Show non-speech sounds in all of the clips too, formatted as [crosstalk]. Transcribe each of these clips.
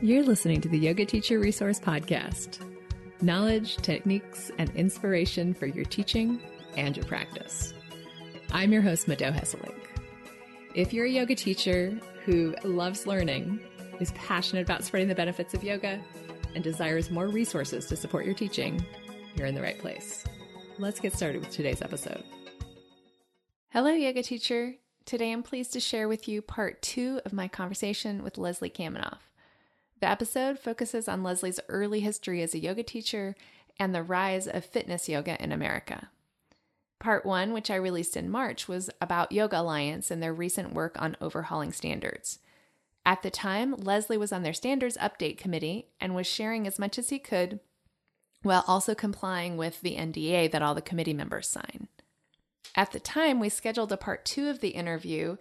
You're listening to the Yoga Teacher Resource Podcast knowledge, techniques, and inspiration for your teaching and your practice. I'm your host, Mado Hesselink. If you're a yoga teacher who loves learning, is passionate about spreading the benefits of yoga, and desires more resources to support your teaching, you're in the right place. Let's get started with today's episode. Hello, yoga teacher. Today I'm pleased to share with you part two of my conversation with Leslie Kaminoff. The episode focuses on Leslie's early history as a yoga teacher and the rise of fitness yoga in America. Part one, which I released in March, was about Yoga Alliance and their recent work on overhauling standards. At the time, Leslie was on their standards update committee and was sharing as much as he could while also complying with the NDA that all the committee members sign. At the time, we scheduled a part two of the interview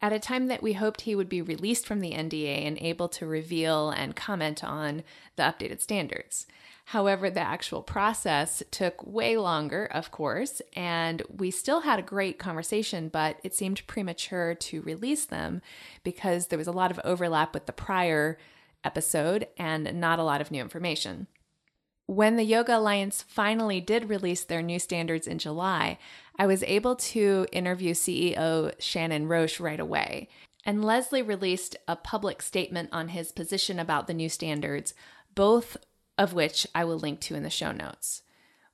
at a time that we hoped he would be released from the NDA and able to reveal and comment on the updated standards. However, the actual process took way longer, of course, and we still had a great conversation, but it seemed premature to release them because there was a lot of overlap with the prior episode and not a lot of new information. When the Yoga Alliance finally did release their new standards in July, I was able to interview CEO Shannon Roche right away. And Leslie released a public statement on his position about the new standards, both of which I will link to in the show notes.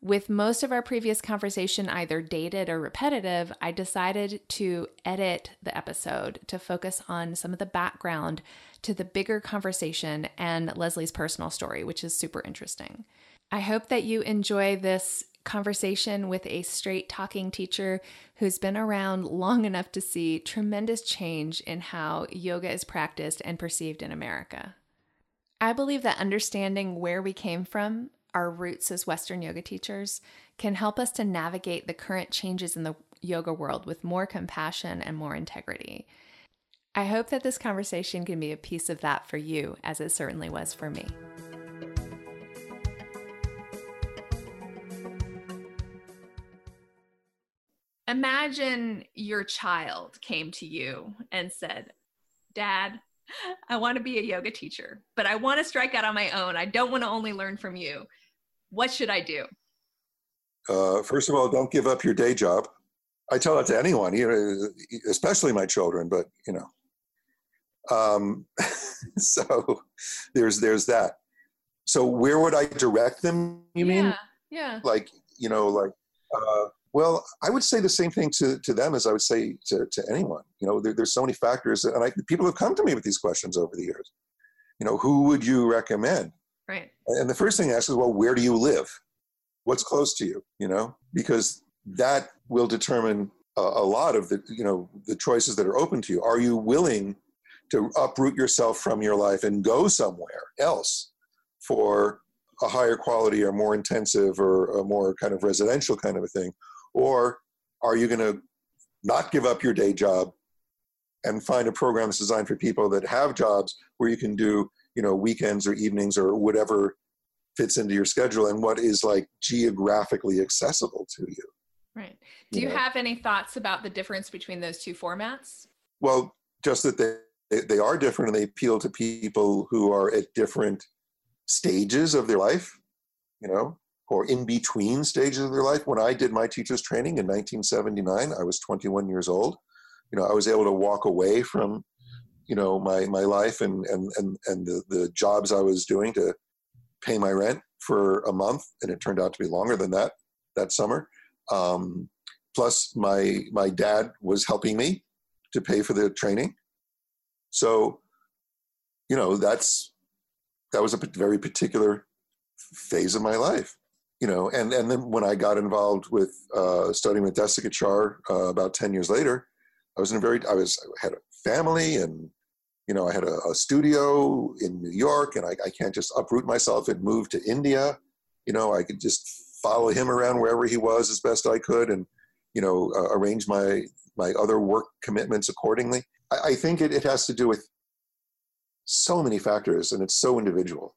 With most of our previous conversation either dated or repetitive, I decided to edit the episode to focus on some of the background to the bigger conversation and Leslie's personal story, which is super interesting. I hope that you enjoy this conversation with a straight talking teacher who's been around long enough to see tremendous change in how yoga is practiced and perceived in America. I believe that understanding where we came from, our roots as Western yoga teachers, can help us to navigate the current changes in the yoga world with more compassion and more integrity. I hope that this conversation can be a piece of that for you, as it certainly was for me. Imagine your child came to you and said, Dad, I want to be a yoga teacher, but I want to strike out on my own. I don't want to only learn from you. What should I do? Uh, first of all, don't give up your day job. I tell that to anyone, you know, especially my children, but you know. Um, [laughs] so there's there's that. So where would I direct them? You yeah, mean? Yeah. Like you know, like uh, well, I would say the same thing to, to them as I would say to, to anyone. You know, there, there's so many factors, and I, people have come to me with these questions over the years. You know, who would you recommend? Right. And the first thing I ask is, well, where do you live? What's close to you? You know, because that will determine a, a lot of the you know the choices that are open to you. Are you willing to uproot yourself from your life and go somewhere else for a higher quality or more intensive or a more kind of residential kind of a thing? Or are you going to not give up your day job and find a program that's designed for people that have jobs where you can do, you know, weekends or evenings or whatever fits into your schedule and what is like geographically accessible to you. Right. Do you, you know? have any thoughts about the difference between those two formats? Well, just that they they are different and they appeal to people who are at different stages of their life. You know, or in between stages of their life. When I did my teacher's training in 1979, I was 21 years old. You know, I was able to walk away from, you know, my, my life and, and, and, and the, the jobs I was doing to pay my rent for a month. And it turned out to be longer than that, that summer. Um, plus my, my dad was helping me to pay for the training. So, you know, that's, that was a very particular phase of my life you know, and and then when I got involved with uh, studying with Desikachar uh, about ten years later, I was in a very I was I had a family and you know I had a, a studio in New York, and I, I, can't just uproot myself and move to India. You know, I could just follow him around wherever he was as best I could, and you know uh, arrange my my other work commitments accordingly. I, I think it, it has to do with so many factors, and it's so individual.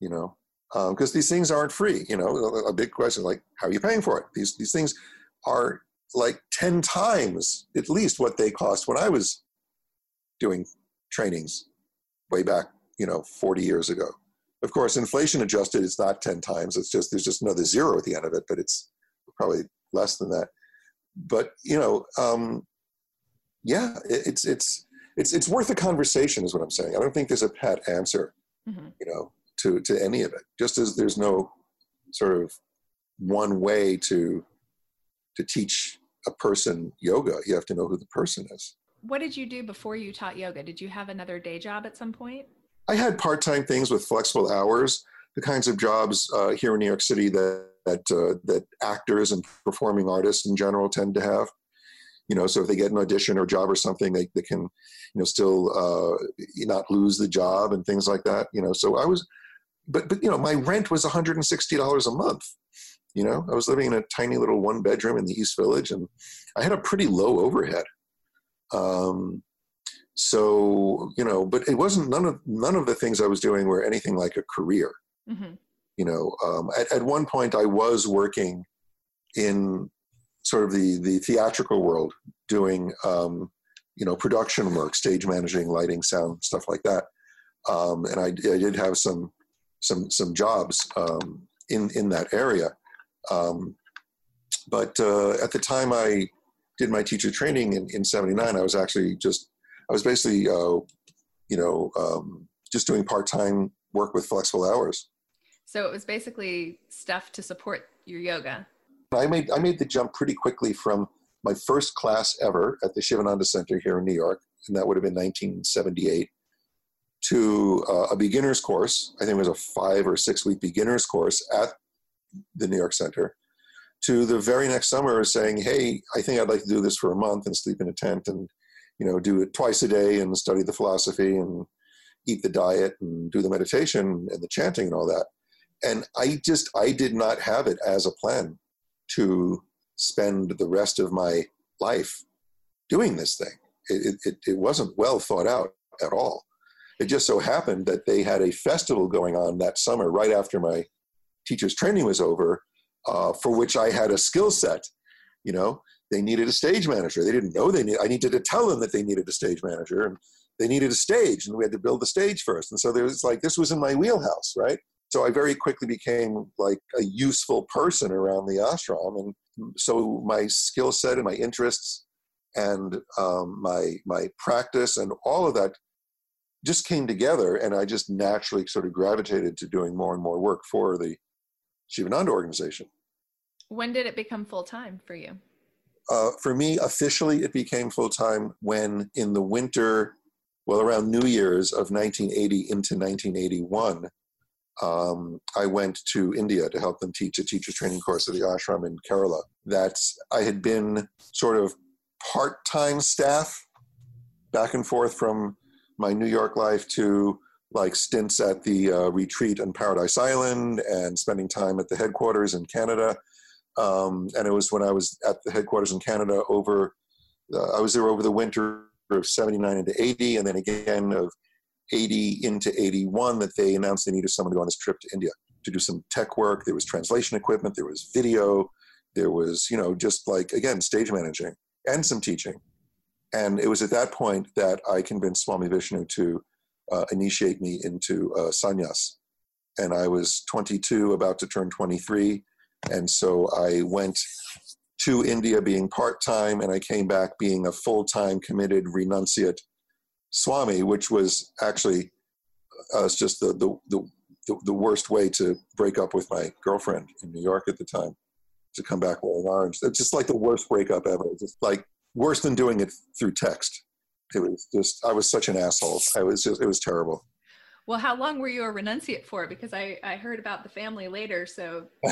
You know, because um, these things aren't free. You know, a, big question like how are you paying for it? These these things are like ten times at least what they cost when I was doing trainings way back you know 40 years ago. Of course, inflation adjusted, it's not 10 times. It's just there's just another zero at the end of it, but it's probably less than that. But you know, um, yeah, it, it's it's it's it's worth a conversation, is what I'm saying. I don't think there's a pat answer, mm-hmm. you know, to to any of it. Just as there's no sort of one way to to teach a person yoga, you have to know who the person is. What did you do before you taught yoga? Did you have another day job at some point? I had part-time things with flexible hours, the kinds of jobs uh, here in New York City that that, uh, that actors and performing artists in general tend to have. You know, so if they get an audition or job or something, they, they can, you know, still uh, not lose the job and things like that. You know, so I was, but but you know, my rent was one hundred and sixty dollars a month. You know, I was living in a tiny little one bedroom in the East Village, and I had a pretty low overhead. Um, so you know, but it wasn't none of none of the things I was doing were anything like a career. Mm-hmm. You know, um, at, at one point I was working in sort of the the theatrical world, doing um, you know production work, stage managing, lighting, sound, stuff like that. Um, and I, I, did have some some some jobs um, in in that area. Um, but uh, at the time I did my teacher training in, in 79, I was actually just, I was basically, uh, you know, um, just doing part-time work with flexible hours. So it was basically stuff to support your yoga. I made, I made the jump pretty quickly from my first class ever at the Sivananda Center here in New York, and that would have been 1978, to uh, a beginner's course. I think it was a five or six week beginner's course at the New York Center to the very next summer saying, "Hey, I think I'd like to do this for a month and sleep in a tent and you know do it twice a day and study the philosophy and eat the diet and do the meditation and the chanting and all that." And I just I did not have it as a plan to spend the rest of my life doing this thing. It, it, it wasn't well thought out at all. It just so happened that they had a festival going on that summer right after my teacher's training was over uh, for which I had a skill set. You know, they needed a stage manager. They didn't know they need. I needed to tell them that they needed a stage manager, and they needed a stage, and we had to build the stage first. And so there was like this was in my wheelhouse, right? So I very quickly became like a useful person around the ashram, and so my skill set and my interests and um, my my practice and all of that just came together, and I just naturally sort of gravitated to doing more and more work for the Sivananda organization. When did it become full time for you? Uh, for me, officially, it became full time when in the winter, well, around New Year's of 1980 into 1981, um, I went to India to help them teach a teacher training course at the ashram in Kerala. That I had been sort of part time staff back and forth from my New York life to like stints at the uh, retreat on Paradise Island and spending time at the headquarters in Canada. Um, and it was when I was at the headquarters in Canada over, uh, I was there over the winter of 79 into 80, and then again of 80 into 81 that they announced they needed someone to go on this trip to India to do some tech work. There was translation equipment, there was video, there was, you know, just like, again, stage managing and some teaching. And it was at that point that I convinced Swami Vishnu to uh, initiate me into uh, sannyas. And I was 22, about to turn 23. And so I went to India being part time, and I came back being a full time committed renunciate Swami, which was actually uh, just the, the, the, the, worst way to break up with my girlfriend in New York at the time to come back wearing orange. It's just like the worst breakup ever. Just like worse than doing it through text it was just I was such an asshole. I was just it was terrible. Well, how long were you a renunciate for? Because I I heard about the family later. So. [laughs]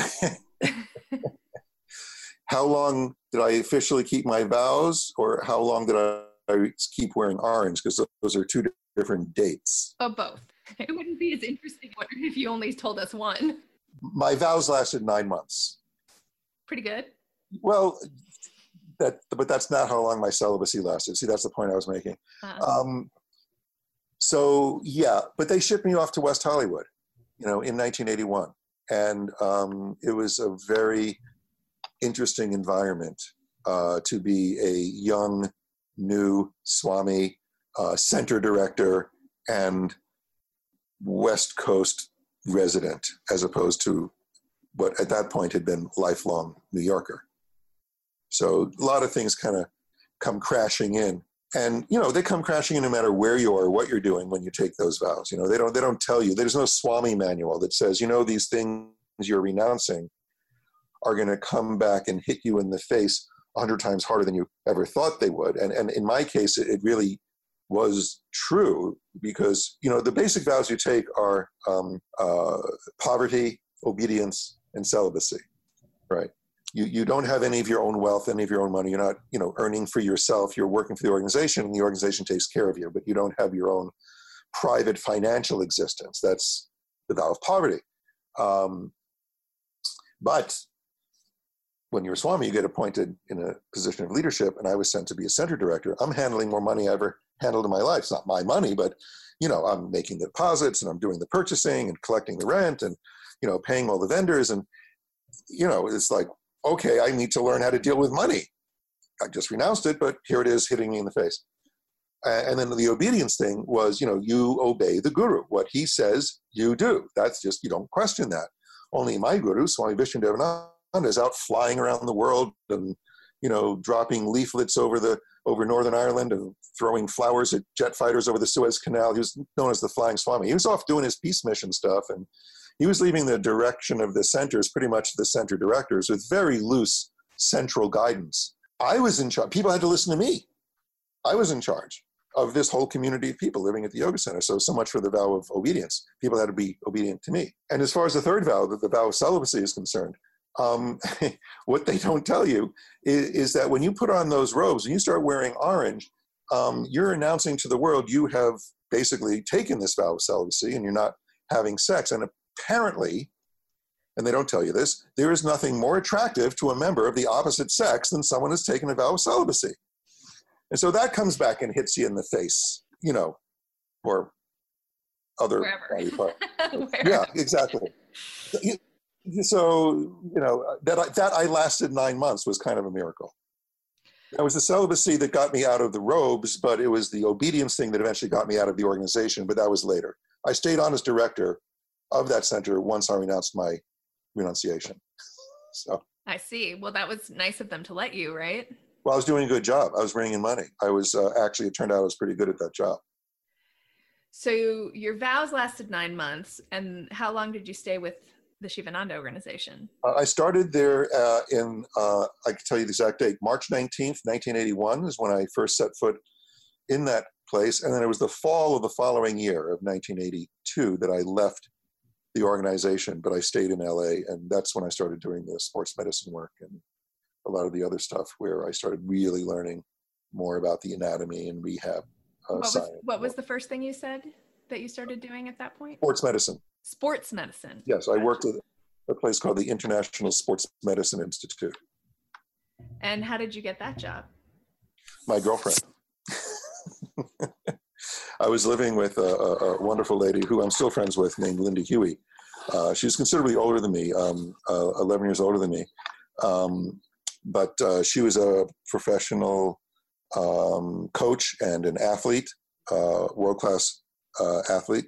how long did I officially keep my vows, or how long did I, I keep wearing orange? Because those are two different dates. Oh, both. [laughs] It wouldn't be as interesting [laughs] if you only told us one. My vows lasted nine months. Pretty good. Well, that, but that's not how long my celibacy lasted. See, that's the point I was making. Uh-huh. Um, so yeah, but they shipped me off to West Hollywood, you know, in 1981, and um, it was a very interesting environment uh, to be a young, new Swami uh, center director and West Coast resident as opposed to what at that point had been lifelong New Yorker. So a lot of things kind of come crashing in. And you know, they come crashing in no matter where you are, what you're doing when you take those vows. You know, they don't they don't tell you. There's no Swami manual that says, you know, these things you're renouncing are going to come back and hit you in the face a hundred times harder than you ever thought they would. And and in my case, it, it really was true because you know the basic vows you take are um, uh, poverty, obedience, and celibacy, right? You you don't have any of your own wealth, any of your own money. You're not you know earning for yourself. You're working for the organization, and the organization takes care of you. But you don't have your own private financial existence. That's the vow of poverty. Um, but when you're a Swami, you get appointed in a position of leadership, and I was sent to be a center director. I'm handling more money I ever handled in my life. It's not my money, but you know, I'm making the deposits and I'm doing the purchasing and collecting the rent and you know, paying all the vendors and you know, it's like, okay, I need to learn how to deal with money. I just renounced it, but here it is hitting me in the face. And then the obedience thing was, you know, you obey the guru. What he says, you do. That's just, you don't question that. Only my guru, Swami Vishnu is out flying around the world and, you know, dropping leaflets over the over Northern Ireland and throwing flowers at jet fighters over the Suez Canal. He was known as the Flying Swami. He was off doing his peace mission stuff, and he was leaving the direction of the centers pretty much the center directors with very loose central guidance. I was in charge. People had to listen to me. I was in charge of this whole community of people living at the yoga center. So, so much for the vow of obedience. People had to be obedient to me. And as far as the third vow, the, the vow of celibacy is concerned, um, [laughs] what they don't tell you is, is, that when you put on those robes and you start wearing orange, um, you're announcing to the world you have basically taken this vow of celibacy and you're not having sex. And apparently, and they don't tell you this, there is nothing more attractive to a member of the opposite sex than someone who's taken a vow of celibacy. And so that comes back and hits you in the face, you know, or other. [laughs] yeah, exactly so you know that I, that I lasted nine months was kind of a miracle. It was the celibacy that got me out of the robes, but it was the obedience thing that eventually got me out of the organization. But that was later. I stayed on as director of that center once I renounced my renunciation. So I see. Well, that was nice of them to let you, right? Well, I was doing a good job. I was bringing in money. I was uh, actually. It turned out I was pretty good at that job. So your vows lasted nine months, and how long did you stay with the Sivananda organization? Uh, I started there uh, in, uh, I can tell you the exact date, March 19th, 1981 is when I first set foot in that place. And then it was the fall of the following year of 1982 that I left the organization, but I stayed in LA. And that's when I started doing the sports medicine work and a lot of the other stuff where I started really learning more about the anatomy and rehab. Uh, what, was, what was the first thing you said that you started doing at that point? Sports medicine sports medicine. Yes, I worked at a place called the International Sports Medicine Institute. And how did you get that job? My girlfriend. [laughs] I was living with a, a, wonderful lady who I'm still friends with named Linda Huey. Uh, she was considerably older than me, um, uh, 11 years older than me. Um, but uh, she was a professional um, coach and an athlete, uh, world class uh, athlete.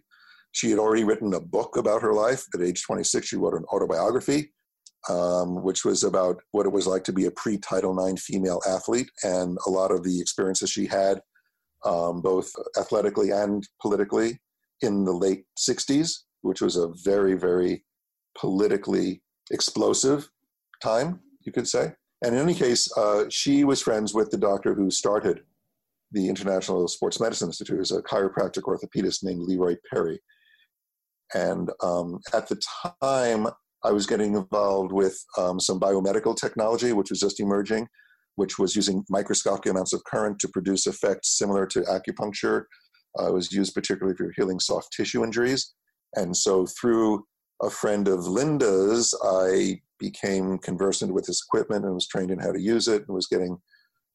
She had already written a book about her life. At age 26, she wrote an autobiography, um, which was about what it was like to be a pre Title IX female athlete and a lot of the experiences she had, um, both athletically and politically, in the late 60s, which was a very, very politically explosive time, you could say. And in any case, uh, she was friends with the doctor who started the International Sports Medicine Institute, is a chiropractic orthopedist named Leroy Perry. And um, at the time, I was getting involved with um, some biomedical technology, which was just emerging, which was using microscopic amounts of current to produce effects similar to acupuncture. Uh, it was used particularly for healing soft tissue injuries. And so, through a friend of Linda's, I became conversant with this equipment and was trained in how to use it and was getting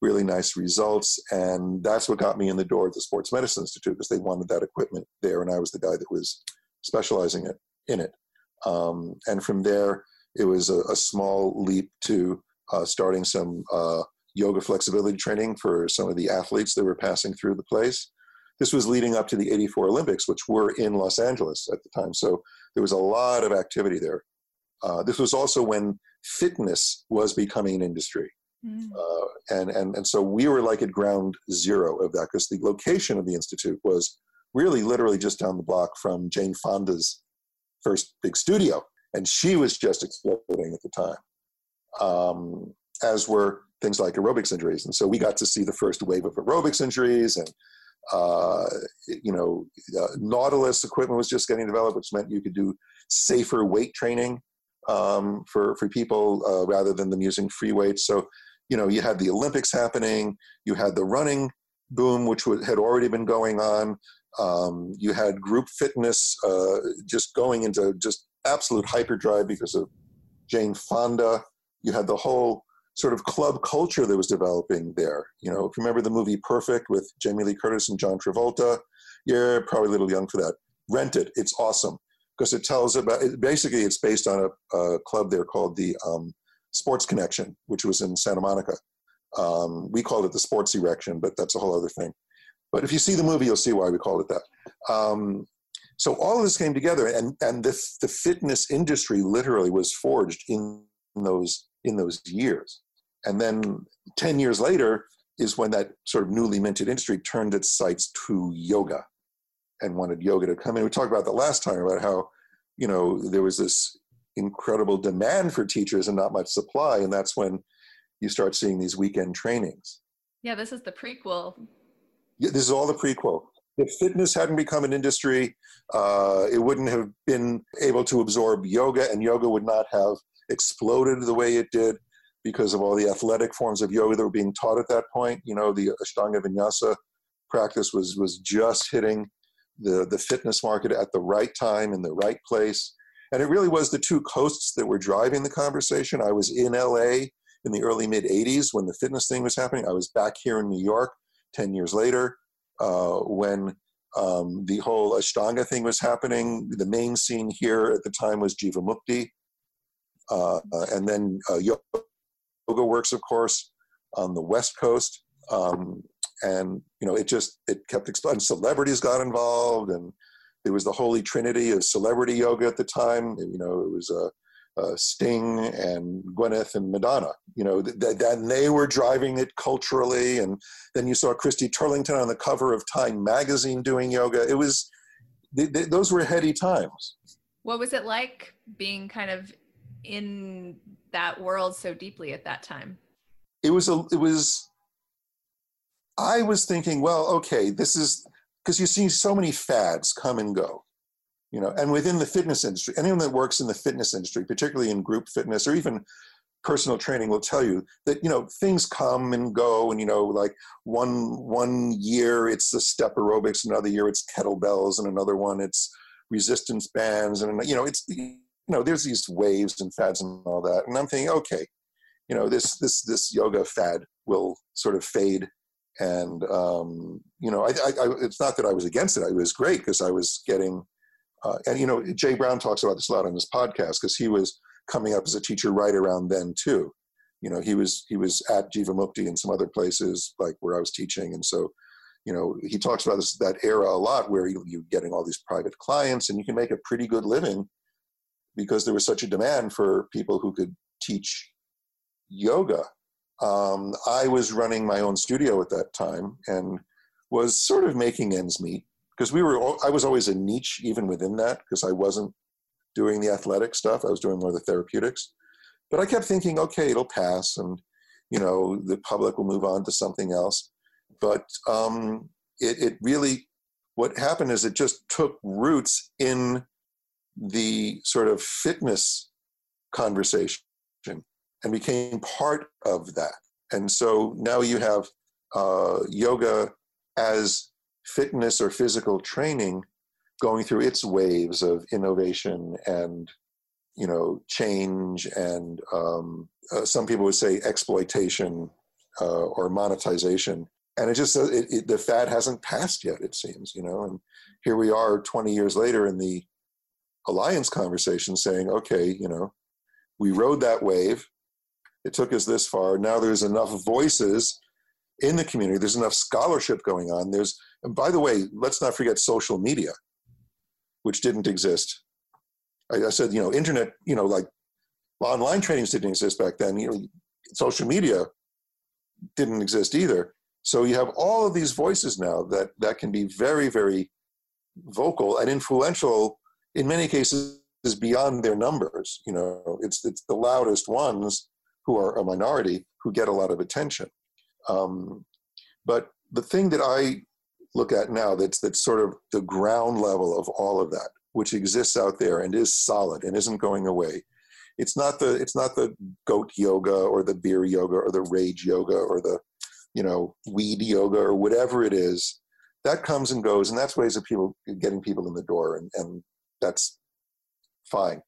really nice results. And that's what got me in the door at the Sports Medicine Institute because they wanted that equipment there. And I was the guy that was specializing it, in it. Um, and from there, it was a, a small leap to uh, starting some uh, yoga flexibility training for some of the athletes that were passing through the place. this was leading up to the 84 Olympics, which were in Los Angeles at the time. So there was a lot of activity there. Uh, this was also when fitness was becoming an industry. Mm. Uh, and, and, and so we were like at ground zero of that because the location of the Institute was really literally just down the block from Jane Fonda's first big studio. And she was just exploding at the time, um, as were things like aerobics injuries. And so we got to see the first wave of aerobics injuries and uh, you know, uh, Nautilus equipment was just getting developed, which meant you could do safer weight training um, for for people uh, rather than them using free weights. So, you know, you had the Olympics happening, you had the running boom, which had already been going on. Um, you had group fitness uh, just going into just absolute hyperdrive because of Jane Fonda. You had the whole sort of club culture that was developing there. You know, if you remember the movie Perfect with Jamie Lee Curtis and John Travolta, you're probably a little young for that. Rent it; it's awesome because it tells about. It, basically, it's based on a, a club there called the um, Sports Connection, which was in Santa Monica. Um, we called it the Sports Erection, but that's a whole other thing. But if you see the movie, you'll see why we called it that. Um, so all of this came together, and and the the fitness industry literally was forged in those in those years. And then 10 years later is when that sort of newly minted industry turned its sights to yoga and wanted yoga to come in. We talked about that last time about how, you know, there was this incredible demand for teachers and not much supply. And that's when you start seeing these weekend trainings. Yeah, this is the prequel. Yeah, this is all the prequel. If fitness hadn't become an industry, uh, it wouldn't have been able to absorb yoga, and yoga would not have exploded the way it did because of all the athletic forms of yoga that were being taught at that point. You know, the Ashtanga Vinyasa practice was was just hitting the the fitness market at the right time in the right place. And it really was the two coasts that were driving the conversation. I was in LA in the early mid 80s when the fitness thing was happening. I was back here in New York 10 years later uh, when um, the whole Ashtanga thing was happening. The main scene here at the time was Jivamukti. Uh, and then uh, Yoga Works, of course, on the West Coast. Um, and you know, it just it kept exploding. Celebrities got involved, and it was the holy trinity of celebrity yoga at the time. You know, it was. Uh, uh, Sting and Gwyneth and Madonna, you know, that th- they were driving it culturally. And then you saw Christy Turlington on the cover of Time magazine doing yoga. It was, th- th- those were heady times. What was it like being kind of in that world so deeply at that time? It was a it was I was thinking, well, okay, this is because you see so many fads come and go. You know, and within the fitness industry, anyone that works in the fitness industry, particularly in group fitness or even personal training will tell you that you know things come and go and you know like one one year it's the step aerobics another year it's kettlebells and another one it's resistance bands and you know it's know, there's these waves and fads and all that. And I'm thinking, okay, you know, this this this yoga fad will sort of fade. And um, you know, I, I, I, it's not that I was against it. It was great because I was getting, uh, and you know, J. Brown talks about this a lot on his podcast because he was coming up as a teacher right around then too. You know, he was he was at Jivamukti and some other places like where I was teaching, and so you know he talks about this that era a lot where you, you're getting all these private clients and you can make a pretty good living because there was such a demand for people who could teach yoga. Um, I was running my own studio at that time and was sort of making ends meet because we were. I was always a niche even within that because I wasn't doing the athletic stuff. I was doing more the therapeutics. But I kept thinking, okay, it'll pass, and you know, the public will move on to something else. But um, it, it really, what happened is it just took roots in the sort of fitness conversation and became part of that. And so now you have uh, yoga as fitness or physical training going through its waves of innovation and you know change and um, uh, some people would say exploitation uh, or monetization and it just it, it, the fad hasn't passed yet it seems you know and here we are 20 years later in the alliance conversation saying, okay, you know, we rode that wave. It took us this far. Now there's enough voices in the community. There's enough scholarship going on. There's And by the way, let's not forget social media, which didn't exist. I, I said, you know, internet, you know, like online trainings didn't exist back then. You know, social media didn't exist either. So you have all of these voices now that that can be very, very vocal and influential in many cases is beyond their numbers. You know, it's it's the loudest ones who are a minority who get a lot of attention. Um, but the thing that I look at now that's that's sort of the ground level of all of that, which exists out there and is solid and isn't going away. It's not the it's not the goat yoga or the beer yoga or the rage yoga or the you know weed yoga or whatever it is. That comes and goes, and that's ways of people getting people in the door, and, and that's fine.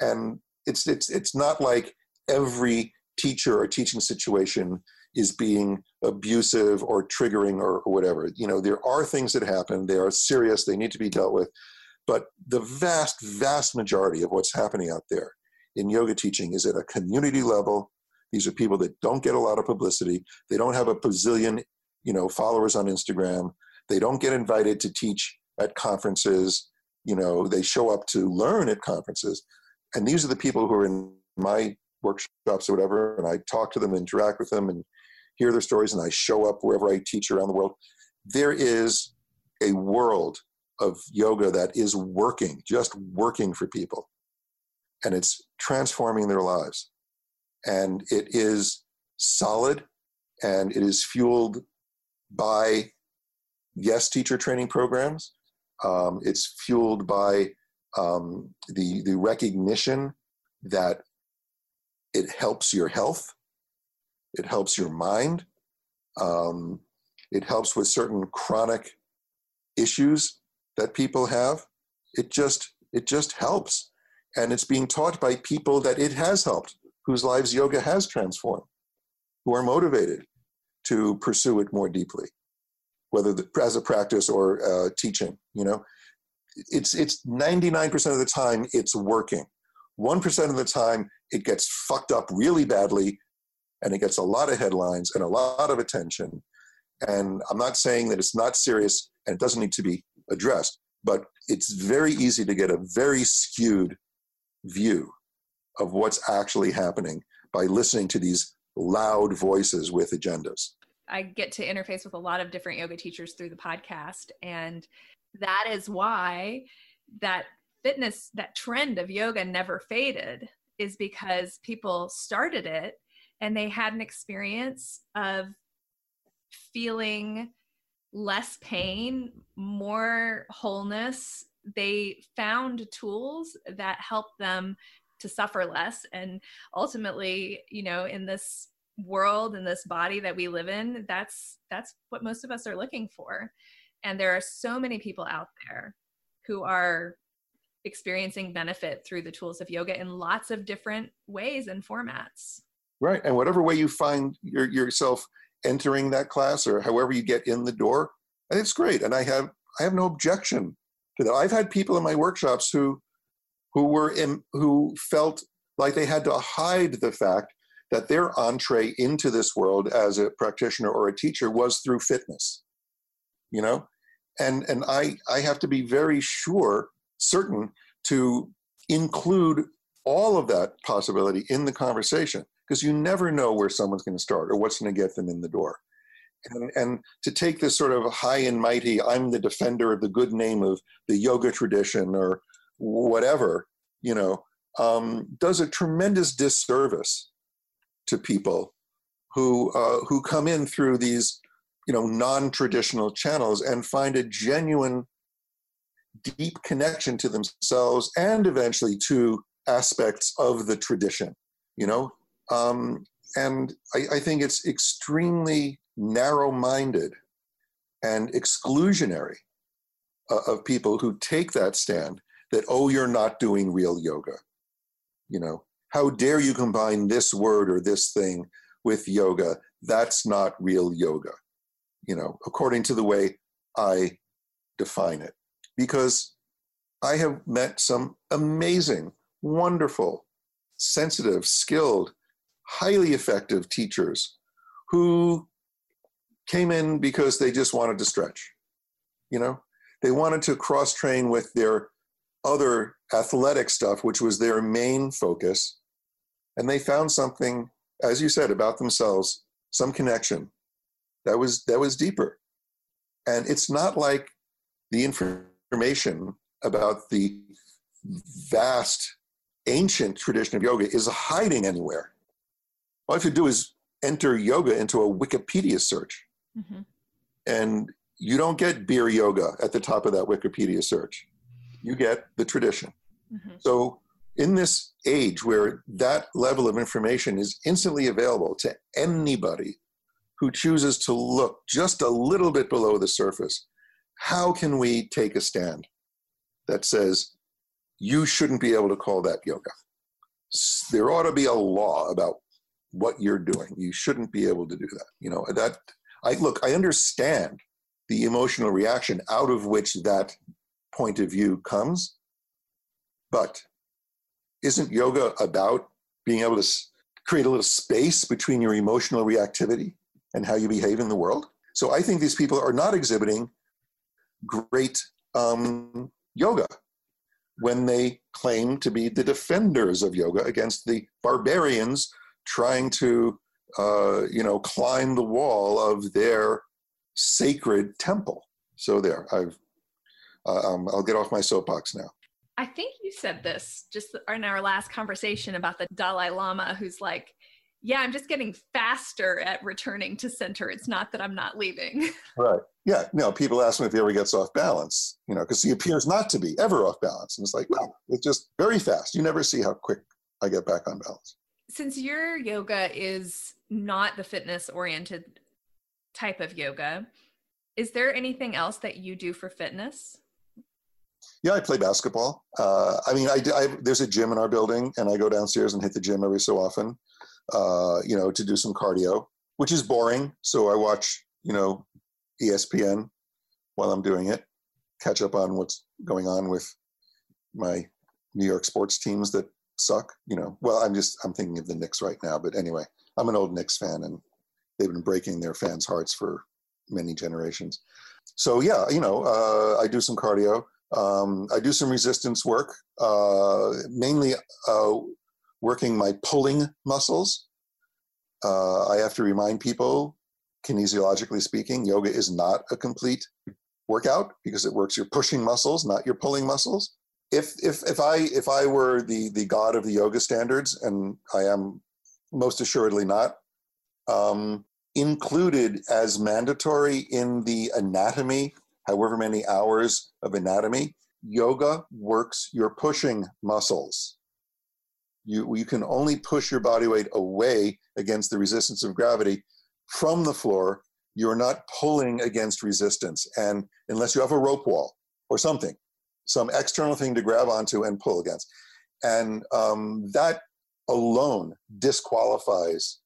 And it's it's it's not like every teacher or teaching situation is being abusive or triggering or, whatever. You know, there are things that happen, they are serious, they need to be dealt with. But the vast, vast majority of what's happening out there in yoga teaching is at a community level. These are people that don't get a lot of publicity. They don't have a bazillion, you know, followers on Instagram. They don't get invited to teach at conferences. You know, they show up to learn at conferences. And these are the people who are in my workshops or whatever, and I talk to them, interact with them, and hear their stories, and I show up wherever I teach around the world. There is a world of yoga that is working, just working for people. And it's transforming their lives. And it is solid and it is fueled by yes teacher training programs. Um, it's fueled by um, the, the recognition that it helps your health, it helps your mind, um, it helps with certain chronic issues that people have. It just it just helps, and it's being taught by people that it has helped, whose lives yoga has transformed, who are motivated to pursue it more deeply, whether the, as a practice or uh, teaching. You know, it's it's 99% of the time it's working. 1% of the time it gets fucked up really badly and it gets a lot of headlines and a lot of attention. And I'm not saying that it's not serious and it doesn't need to be addressed, but it's very easy to get a very skewed view of what's actually happening by listening to these loud voices with agendas. I get to interface with a lot of different yoga teachers through the podcast. And that is why that fitness, that trend of yoga never faded, is because people started it and they had an experience of feeling less pain, more wholeness. They found tools that helped them to suffer less. And ultimately, you know, in this world and this body that we live in that's that's what most of us are looking for. And there are so many people out there who are experiencing benefit through the tools of yoga in lots of different ways and formats. Right and whatever way you find your, yourself entering that class or however you get in the door it's great and i have i have no objection to that. I've had people in my workshops who who were in who felt like they had to hide the fact that their entree into this world as a practitioner or a teacher was through fitness you know? And and i i have to be very sure certain to include all of that possibility in the conversation because you never know where someone's going to start or what's going to get them in the door. And, and to take this sort of high and mighty i'm the defender of the good name of the yoga tradition or whatever you know um, does a tremendous disservice to people who uh, who come in through these you know non-traditional channels and find a genuine deep connection to themselves and eventually to aspects of the tradition you know? Um, and I, I think it's extremely narrow-minded and exclusionary uh, of people who take that stand that oh you're not doing real yoga you know how dare you combine this word or this thing with yoga? That's not real yoga. You know according to the way i define it. Because i have met some amazing wonderful sensitive skilled highly effective teachers who came in because they just wanted to stretch You know, they wanted to cross train with their other athletic stuff, which was their main focus. And they found something, as you said, about themselves, some connection that was that was deeper. And it's not like the information about the vast ancient tradition of yoga is hiding anywhere. All you have to do is enter yoga into a Wikipedia search. Mm-hmm. And you don't get beer yoga at the top of that Wikipedia search. You get the tradition. Mm-hmm. So, in this age where that level of information is instantly available to anybody who chooses to look just a little bit below the surface, how can we take a stand that says you shouldn't be able to call that yoga? There ought to be a law about what you're doing. You shouldn't be able to do that. You know, that I look, I understand the emotional reaction out of which that point of view comes. But isn't yoga about being able to create a little space between your emotional reactivity and how you behave in the world? So I think these people are not exhibiting great um, yoga when they claim to be the defenders of yoga against the barbarians trying to, uh, you know, climb the wall of their sacred temple. So there, I've, uh, um, I'll get off my soapbox now. I think you said this just in our last conversation about the Dalai Lama, who's like, yeah, I'm just getting faster at returning to center. It's not that I'm not leaving. [laughs] Right. Yeah. No, people ask him if he ever gets off balance, you know, because he appears not to be ever off balance. And it's like, well, it's just very fast. You never see how quick I get back on balance. Since your yoga is not the fitness oriented type of yoga. Is there anything else that you do for fitness? Yeah, I play basketball. Uh, I mean, I, I, there's a gym in our building, and I go downstairs and hit the gym every so often, uh, you know, to do some cardio, which is boring. So I watch, you know, ESPN while I'm doing it, catch up on what's going on with my New York sports teams that suck. You know, well, I'm just I'm thinking of the Knicks right now, but anyway, I'm an old Knicks fan, and they've been breaking their fans' hearts for many generations. So yeah, you know, uh, I do some cardio. Um, I do some resistance work, uh, mainly uh, working my pulling muscles. Uh, I have to remind people, kinesiologically speaking, yoga is not a complete workout because it works your pushing muscles, not your pulling muscles. If if if I if I were the the god of the yoga standards, and I am most assuredly not, um, included as mandatory in the anatomy, however many hours of anatomy. Yoga works your pushing muscles. You, you can only push your body weight away against the resistance of gravity from the floor. You're not pulling against resistance. And unless you have a rope wall or something, some external thing to grab onto and pull against. And um, that alone disqualifies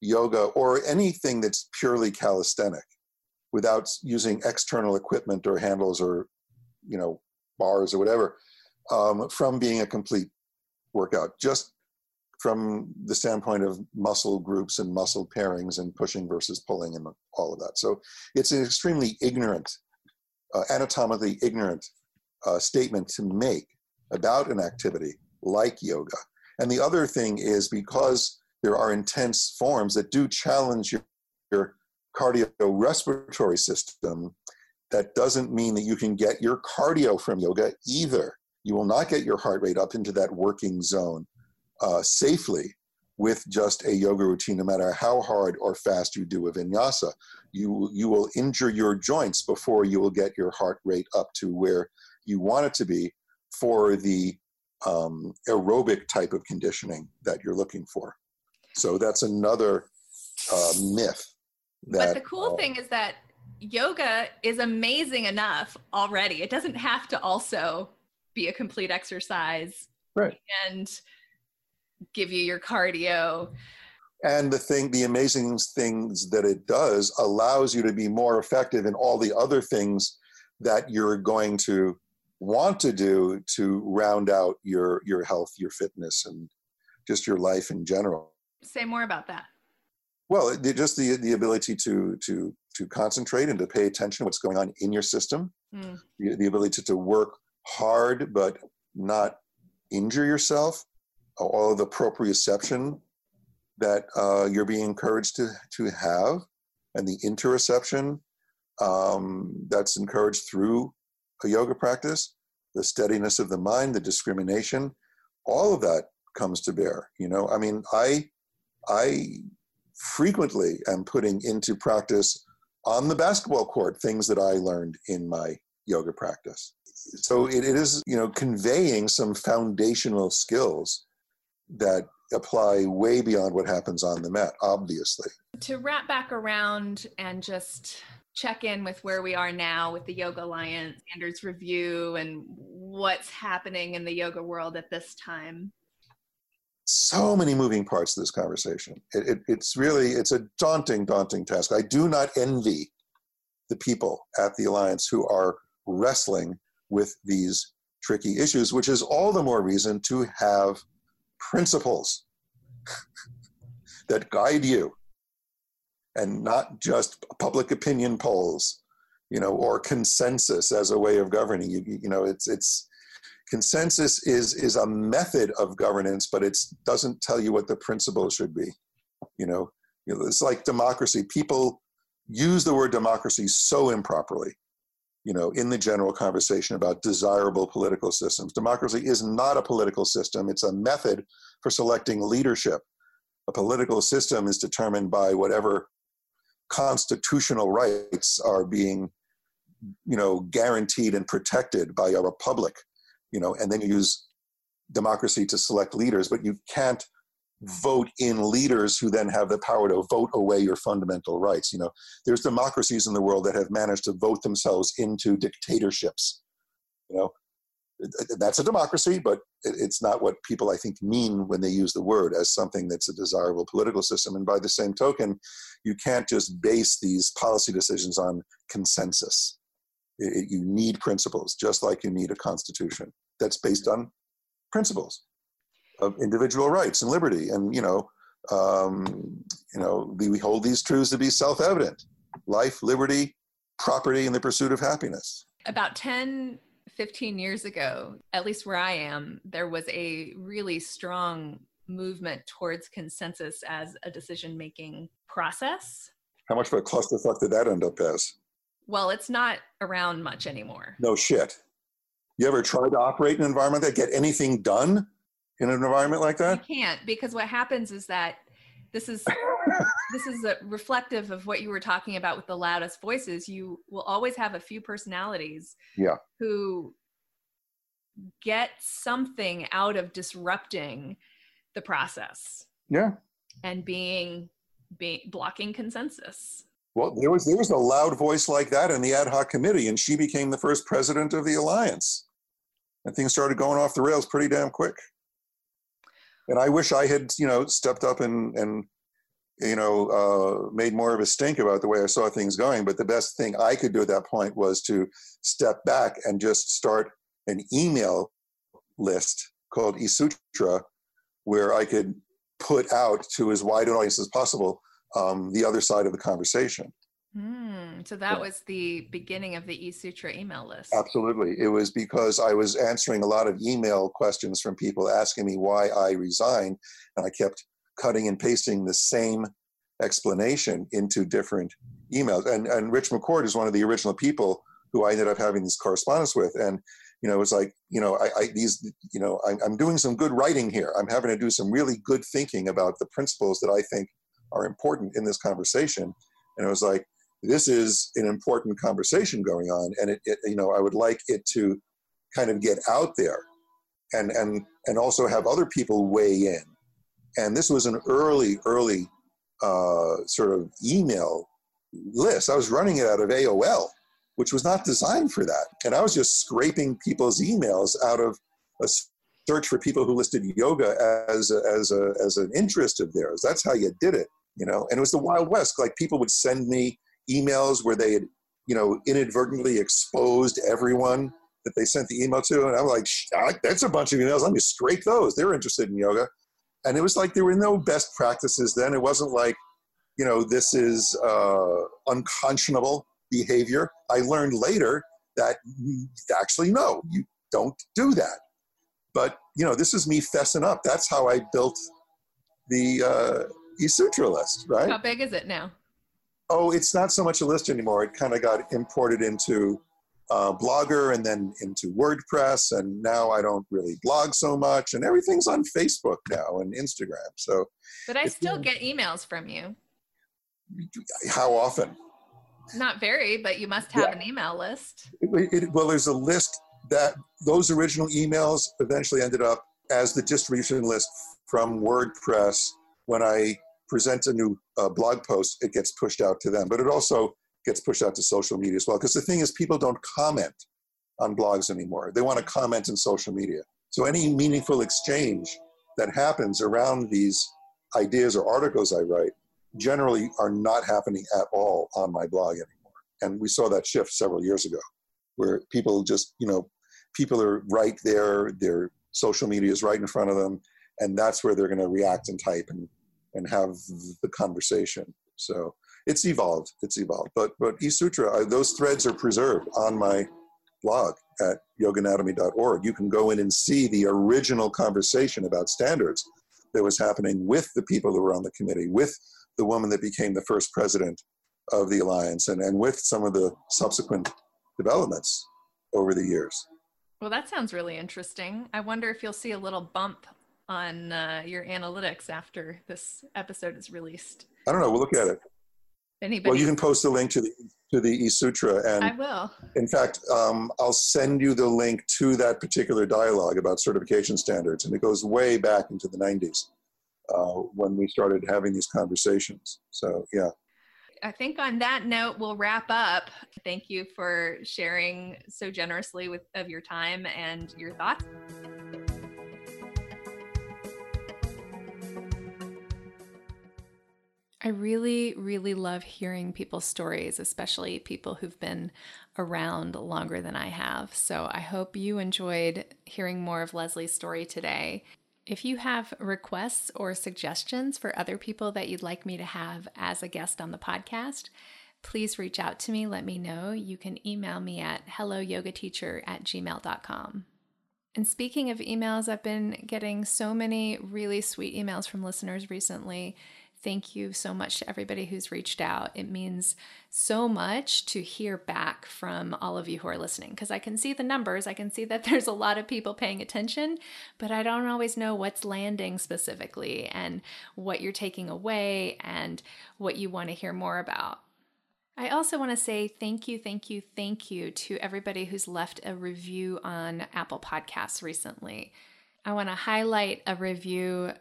yoga or anything that's purely calisthenic without using external equipment or handles or you know bars or whatever um, from being a complete workout just from the standpoint of muscle groups and muscle pairings and pushing versus pulling and all of that. So it's an extremely ignorant uh, anatomically ignorant uh, statement to make about an activity like yoga. And the other thing is because there are intense forms that do challenge your, your cardiorespiratory system, that doesn't mean that you can get your cardio from yoga either. You will not get your heart rate up into that working zone uh, safely with just a yoga routine, no matter how hard or fast you do a vinyasa. You, you will injure your joints before you will get your heart rate up to where you want it to be for the um, aerobic type of conditioning that you're looking for. So that's another uh, myth. That, but the cool uh, thing is that yoga is amazing enough already. It doesn't have to also be a complete exercise. Right. And give you your cardio. And the thing, the amazing things that it does allows you to be more effective in all the other things that you're going to want to do to round out your your health, your fitness, and just your life in general. Say more about that. Well, just the the ability to to to concentrate and to pay attention to what's going on in your system, mm. the, the, ability to, to work hard but not injure yourself, all of the proprioception that uh, you're being encouraged to, to have, and the interoception um, that's encouraged through a yoga practice, the steadiness of the mind, the discrimination, all of that comes to bear. You know, I mean, I I frequently am putting into practice on the basketball court things that I learned in my yoga practice. So it, it is, you know, conveying some foundational skills that apply way beyond what happens on the mat, obviously. To wrap back around and just check in with where we are now with the Yoga Alliance standards review and what's happening in the yoga world at this time so many moving parts to this conversation. It, it, it's really it's a daunting, daunting task. I do not envy the people at the alliance who are wrestling with these tricky issues, which is all the more reason to have principles [laughs] that guide you, and not just public opinion polls, you know, or consensus as a way of governing. You, you know, it's it's consensus is is a method of governance but it doesn't tell you what the principles should be. You know, it's like democracy. People use the word democracy so improperly you know in the general conversation about desirable political systems. Democracy is not a political system. It's a method for selecting leadership. A political system is determined by whatever constitutional rights are being you know guaranteed and protected by a republic you know, and then you use democracy to select leaders, but you can't vote in leaders who then have the power to vote away your fundamental rights. You know, there's democracies in the world that have managed to vote themselves into dictatorships. You know, that's a democracy, but it's not what people I think mean when they use the word as something that's a desirable political system. And by the same token, you can't just base these policy decisions on consensus. It, you need principles, just like you need a constitution that's based on principles of individual rights and liberty. And you know, um, you know, we hold these truths to be self-evident: life, liberty, property, and the pursuit of happiness. About 10, 15 years ago, at least where I am, there was a really strong movement towards consensus as a decision-making process. How much of a clusterfuck did that end up as? Well, it's not around much anymore. No shit. You ever tried to operate in an environment that get anything done in an environment like that? You can't because what happens is that this is [laughs] this is reflective of what you were talking about with the loudest voices. You will always have a few personalities yeah. who get something out of disrupting the process. Yeah. And being being blocking consensus. Well, there was there was a loud voice like that in the ad hoc committee, and she became the first president of the alliance. And things started going off the rails pretty damn quick. And I wish I had, you know, stepped up and and you know uh, made more of a stink about the way I saw things going. But the best thing I could do at that point was to step back and just start an email list called eSutra, where I could put out to as wide an audience as possible um, the other side of the conversation. Mm, so that yeah. was the beginning of the eSutra email list. Absolutely. It was because I was answering a lot of email questions from people asking me why I resigned, and I kept cutting and pasting the same explanation into different emails. And, and Rich McCord is one of the original people who I ended up having this correspondence with. And, you know, it was like, you know, I, I these, you know, I'm, I'm doing some good writing here. I'm having to do some really good thinking about the principles that I think are important in this conversation. And it was like, this is an important conversation going on, and it, it, you know, I would like it to kind of get out there, and and and also have other people weigh in. And this was an early, early uh, sort of email list. I was running it out of AOL, which was not designed for that, and I was just scraping people's emails out of a search for people who listed yoga as a, as a, as an interest of theirs. That's how you did it you know? And it was the wild west. Like people would send me emails where they had you know inadvertently exposed everyone that they sent the email to and i'm like that's a bunch of emails. Let me scrape those. They're interested in yoga. And it was like there were no best practices then. It wasn't like you know this is uh, unconscionable behavior. I learned later that actually no, you don't do that. But you know, this is me fessing up. That's how I built the uh, eSutra list, right? How big is it now? Oh, it's not so much a list anymore. It kind of got imported into uh, Blogger and then into WordPress, and now I don't really blog so much, and everything's on Facebook now and Instagram. So, but I still get emails from you. How often? Not very, but you must have yeah. an email list. It, it, well, there's a list that those original emails eventually ended up as the distribution list from WordPress. When I present a new uh, blog post, it gets pushed out to them. But it also gets pushed out to social media as well. Because the thing is, people don't comment on blogs anymore. They want to comment in social media. So any meaningful exchange that happens around these ideas or articles I write generally are not happening at all on my blog anymore. And we saw that shift several years ago, where people just, you know, people are right there, their social media is right in front of them, and that's where they're going to react and type and, and have the conversation. So it's evolved. It's evolved. But but eSutra, those threads are preserved on my blog at yoganatomy.org. You can go in and see the original conversation about standards that was happening with the people who were on the committee, with the woman that became the first president of the alliance, and, and with some of the subsequent developments over the years. Well, that sounds really interesting. I wonder if you'll see a little bump on uh, your analytics after this episode is released. I don't know. We'll look at it. Anybody? Well, you can post the link to the to the eSutra, and I will. In fact, um, I'll send you the link to that particular dialogue about certification standards, and it goes way back into the '90s uh, when we started having these conversations. So, yeah. I think on that note, we'll wrap up. Thank you for sharing so generously with of your time and your thoughts. I really, really love hearing people's stories, especially people who've been around longer than I have. So I hope you enjoyed hearing more of Leslie's story today. If you have requests or suggestions for other people that you'd like me to have as a guest on the podcast, please reach out to me. Let me know. You can email me at helloyogateacher at gmail.com. And speaking of emails, I've been getting so many really sweet emails from listeners recently Thank you so much to everybody who's reached out. It means so much to hear back from all of you who are listening because I can see the numbers. I can see that [laughs] there's a lot of people paying attention, but I don't always know what's landing specifically and what you're taking away and what you want to hear more about. I also want to say thank you, thank you, thank you to everybody who's left a review on Apple Podcasts recently. I want to highlight a review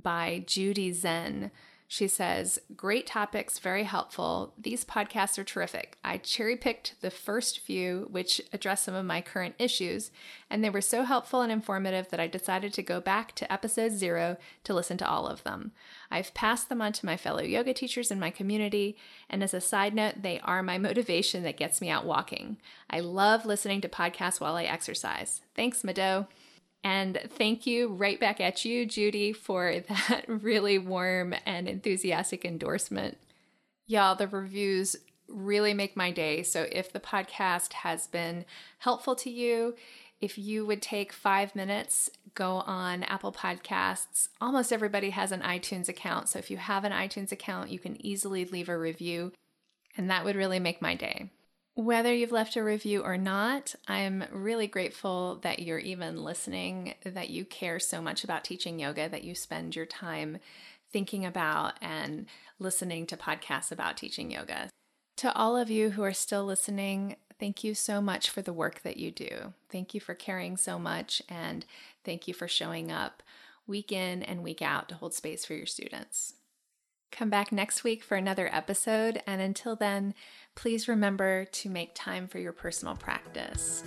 by Judy Zen she says, Great topics, very helpful. These podcasts are terrific. I cherry picked the first few, which address some of my current issues, and they were so helpful and informative that I decided to go back to episode zero to listen to all of them. I've passed them on to my fellow yoga teachers in my community, and as a side note, they are my [laughs] motivation that gets me out walking. I love listening to podcasts while I exercise. Thanks, Mado. And thank you right back at you, Judy, for [laughs] that really warm and enthusiastic endorsement. Y'all, the reviews really make my day. So if the podcast has been helpful to you, if you would take five minutes, go on Apple Podcasts. Almost everybody has an iTunes account. So if you have an iTunes account, you can easily leave a review, and that would really make my day. Whether you've left a review or not, I'm really grateful that you're even listening, that you care so much about teaching yoga, that you spend your time thinking about and listening to podcasts about teaching yoga. To all of you who are still listening, thank you so much for the work that you do. Thank you for caring so much, and thank you for showing up week in and week out to hold space for your students. Come back next week for another episode, and until then, please remember to make time for your personal practice.